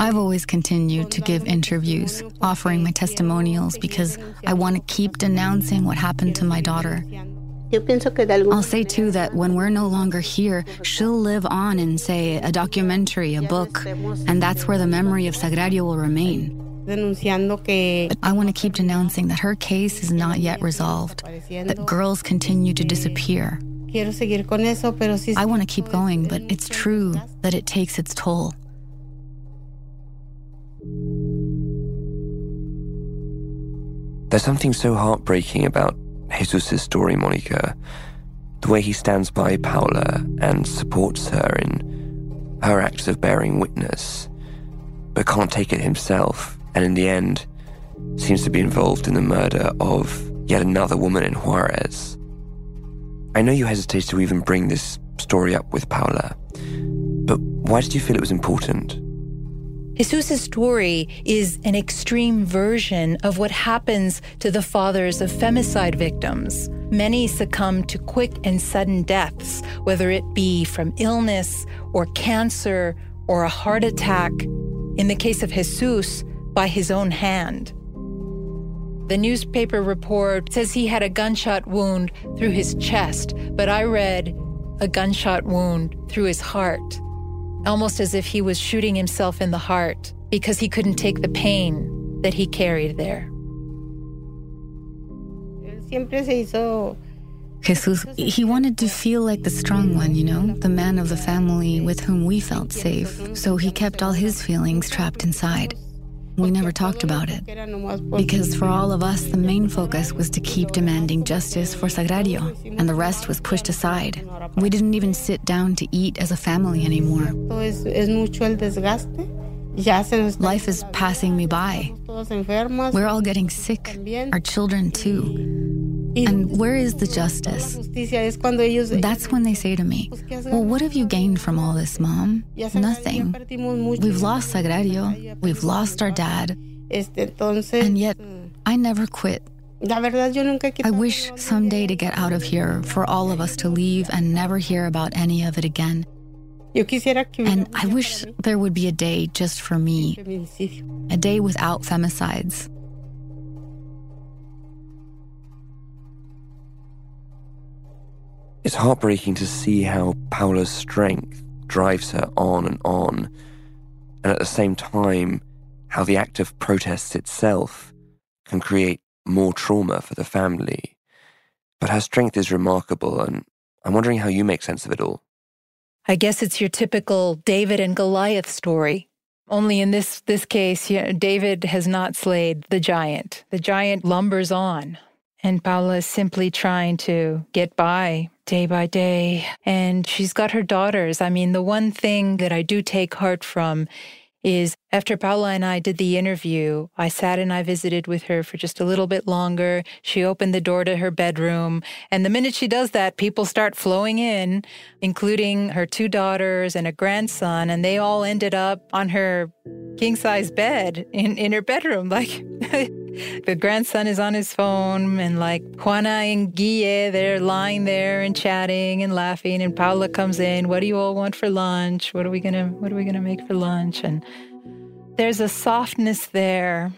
I've always continued to give interviews, offering my testimonials because I want to keep denouncing what happened to my daughter. I'll say too that when we're no longer here, she'll live on in, say, a documentary, a book, and that's where the memory of Sagrario will remain. But I want to keep denouncing that her case is not yet resolved, that girls continue to disappear, quiero seguir con eso, pero sí. I want to keep going, but it's true that it takes its toll. There's something so heartbreaking about Jesus' story, Monica. The way he stands by Paula and supports her in her acts of bearing witness, but can't take it himself, and in the end, seems to be involved in the murder of yet another woman in Juarez. I know you hesitated to even bring this story up with Paula, but why did you feel it was important? Jesus' story is an extreme version of what happens to the fathers of femicide victims. Many succumb to quick and sudden deaths, whether it be from illness or cancer or a heart attack. In the case of Jesus, by his own hand. The newspaper report says he had a gunshot wound through his chest, but I read a gunshot wound through his heart, almost as if he was shooting himself in the heart because he couldn't take the pain that he carried there. Jesus, he wanted to feel like the strong one, you know, the man of the family with whom we felt safe. So he kept all his feelings trapped inside. We never talked about it. Because for all of us, the main focus was to keep demanding justice for Sagrario, and the rest was pushed aside. We didn't even sit down to eat as a family anymore. Life is passing me by. We're all getting sick, our children too. And where is the justice? That's when they say to me, Well, what have you gained from all this, Mom? Nothing. We've lost Sagrario. We've lost our dad. And yet, I never quit. I wish someday to get out of here for all of us to leave and never hear about any of it again. And I wish there would be a day just for me, a day without femicides. It's heartbreaking to see how Paula's strength drives her on and on, and at the same time, how the act of protest itself can create more trauma for the family. But her strength is remarkable, and I'm wondering how you make sense of it all. I guess it's your typical David and Goliath story. Only in this this case, you know, David has not slayed the giant. The giant lumbers on, and Paula is simply trying to get by day by day. And she's got her daughters. I mean, the one thing that I do take heart from is after Paula and I did the interview, I sat and I visited with her for just a little bit longer. She opened the door to her bedroom. And the minute she does that, people start flowing in, including her two daughters and a grandson. And they all ended up on her king size bed in, in her bedroom. Like the grandson is on his phone, and like Juana and Guille, they're lying there and chatting and laughing. And Paula comes in, What do you all want for lunch? What are we gonna what are we gonna make for lunch? And there's a softness there.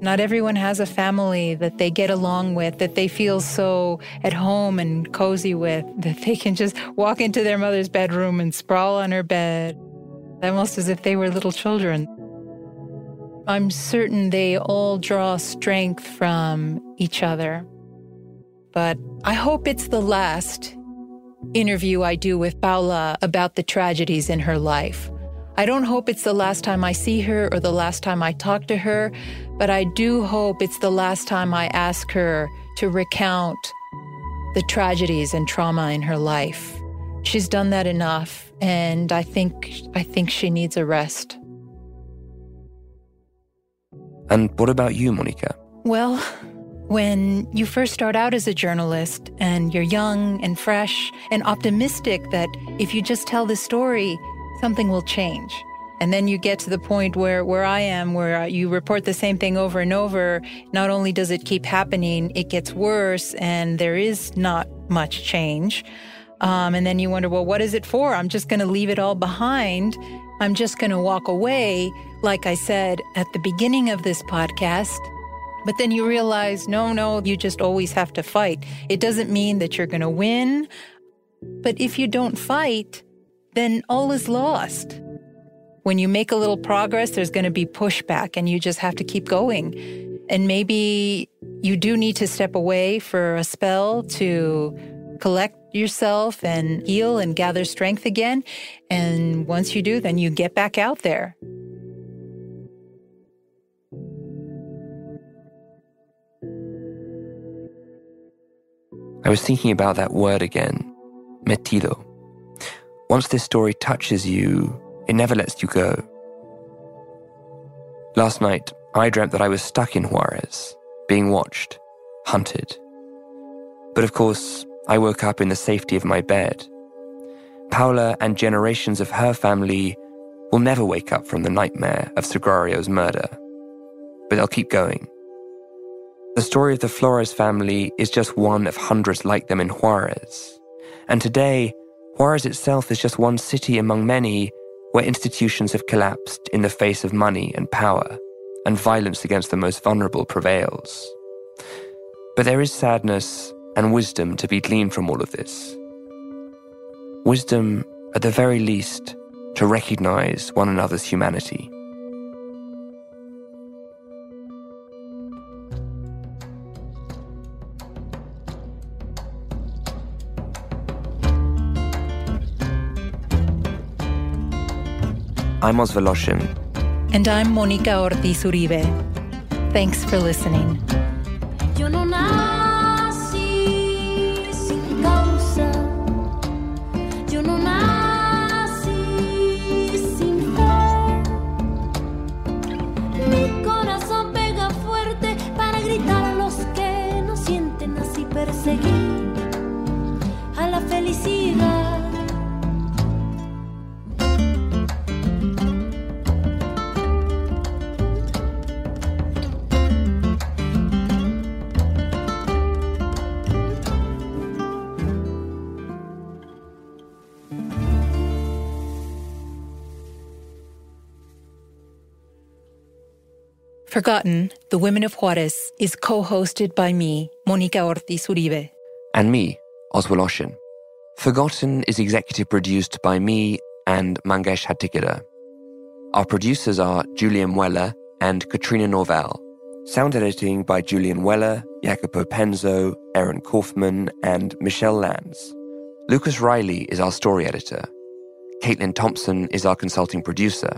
Not everyone has a family that they get along with, that they feel so at home and cozy with, that they can just walk into their mother's bedroom and sprawl on her bed, almost as if they were little children. I'm certain they all draw strength from each other. But I hope it's the last interview I do with Paula about the tragedies in her life. I don't hope it's the last time I see her or the last time I talk to her, but I do hope it's the last time I ask her to recount the tragedies and trauma in her life. She's done that enough, and I think I think she needs a rest. And what about you, Monica? Well, when you first start out as a journalist and you're young and fresh and optimistic that if you just tell the story, something will change. And then you get to the point where, where I am, where you report the same thing over and over. Not only does it keep happening, it gets worse and there is not much change. Um, and then you wonder, well, what is it for? I'm just going to leave it all behind. I'm just going to walk away, like I said at the beginning of this podcast. But then you realize, no, no, you just always have to fight. It doesn't mean that you're going to win. But if you don't fight, then all is lost. When you make a little progress, there's going to be pushback and you just have to keep going. And maybe you do need to step away for a spell to collect yourself and heal and gather strength again. And once you do, then you get back out there. I was thinking about that word again, metido. Once this story touches you, it never lets you go. Last night, I dreamt that I was stuck in Juarez, being watched, hunted. But of course, I woke up in the safety of my bed. Paula and generations of her family will never wake up from the nightmare of Sagrario's murder. But they'll keep going. The story of the Flores family is just one of hundreds like them in Juarez. And today, Juarez itself is just one city among many where institutions have collapsed in the face of money and power, and violence against the most vulnerable prevails. But there is sadness and wisdom to be gleaned from all of this. Wisdom, at the very least, to recognize one another's humanity. I'm Oz Woloshyn. And I'm Monica Ortiz Uribe. Thanks for listening. Forgotten, The Women of Juarez is co hosted by me, Monica Ortiz Uribe. And me, Oz Woloshyn. Forgotten is executive produced by me and Mangesh Hattikudur. Our producers are Julian Weller and Katrina Norvell. Sound editing by Julian Weller, Jacopo Penzo, Aaron Kaufman, and Michelle Lands. Lucas Riley is our story editor. Caitlin Thompson is our consulting producer.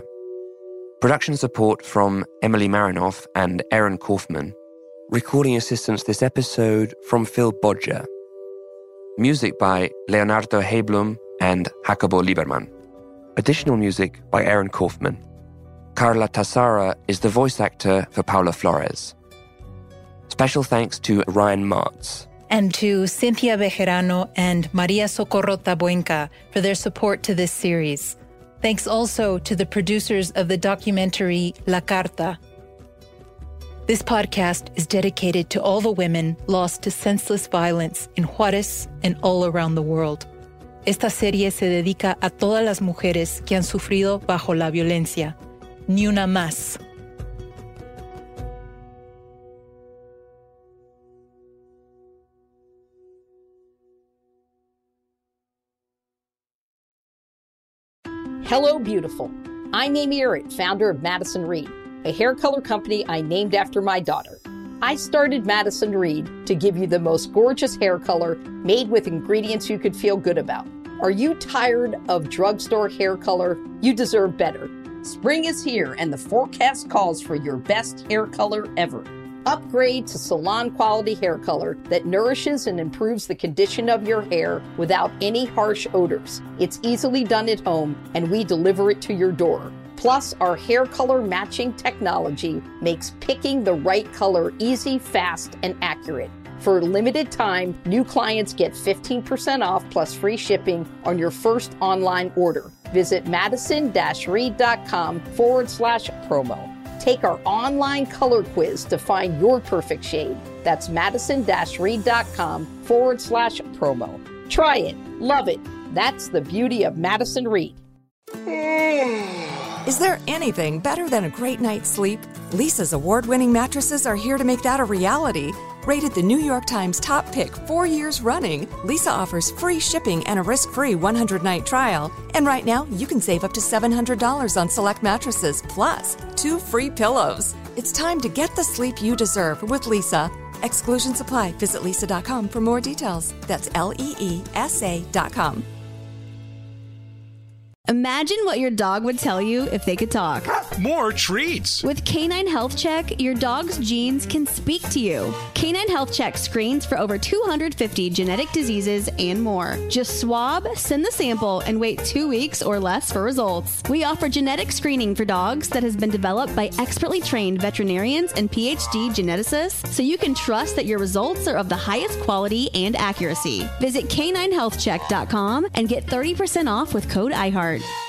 Production support from Emily Marinoff and Aaron Kaufman. Recording assistance this episode from Phil Bodger. Music by Leonardo Heblum and Jacobo Lieberman. Additional music by Aaron Kaufman. Carla Tassara is the voice actor for Paula Flores. Special thanks to Ryan Martz. And to Cynthia Bejarano and Maria Socorro Tabuenca for their support to this series. Thanks also to the producers of the documentary La Carta. This podcast is dedicated to all the women lost to senseless violence in Juarez and all around the world. Esta serie se dedica a todas las mujeres que han sufrido bajo la violencia. Ni una más. Hello, beautiful. I'm Amy Errett, founder of Madison Reed, a hair color company I named after my daughter. I started Madison Reed to give you the most gorgeous hair color made with ingredients you could feel good about. Are you tired of drugstore hair color? You deserve better. Spring is here, and the forecast calls for your best hair color ever. Upgrade to salon quality hair color that nourishes and improves the condition of your hair without any harsh odors. It's easily done at home, and we deliver it to your door. Plus, our hair color matching technology makes picking the right color easy, fast, and accurate. For a limited time, new clients get 15% off plus free shipping on your first online order. Visit madison-reed.com forward slash promo. Take our online color quiz to find your perfect shade. That's madison-reed.com forward slash promo. Try it. Love it. That's the beauty of Madison Reed. Is there anything better than a great night's sleep? Leesa's award winning mattresses are here to make that a reality. Rated the New York Times top pick four years running, Leesa offers free shipping and a risk free 100 night trial. And right now, you can save up to $700 on select mattresses, plus two free pillows. It's time to get the sleep you deserve with Leesa. Exclusions apply. Visit leesa.com for more details. That's L E E S A.com. Imagine what your dog would tell you if they could talk. More treats. With Canine Health Check, your dog's genes can speak to you. Canine Health Check screens for over 250 genetic diseases and more. Just swab, send the sample, and wait two weeks or less for results. We offer genetic screening for dogs that has been developed by expertly trained veterinarians and PhD geneticists so you can trust that your results are of the highest quality and accuracy. Visit caninehealthcheck.com and get 30% off with code IHEART.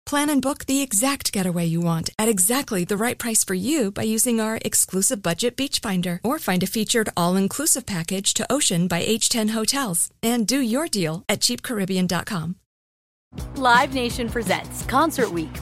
Plan and book the exact getaway you want at exactly the right price for you by using our exclusive budget beach finder or find a featured all-inclusive package to Ocean by H10 Hotels and do your deal at cheapcaribbean.com. Live Nation presents Concert Week.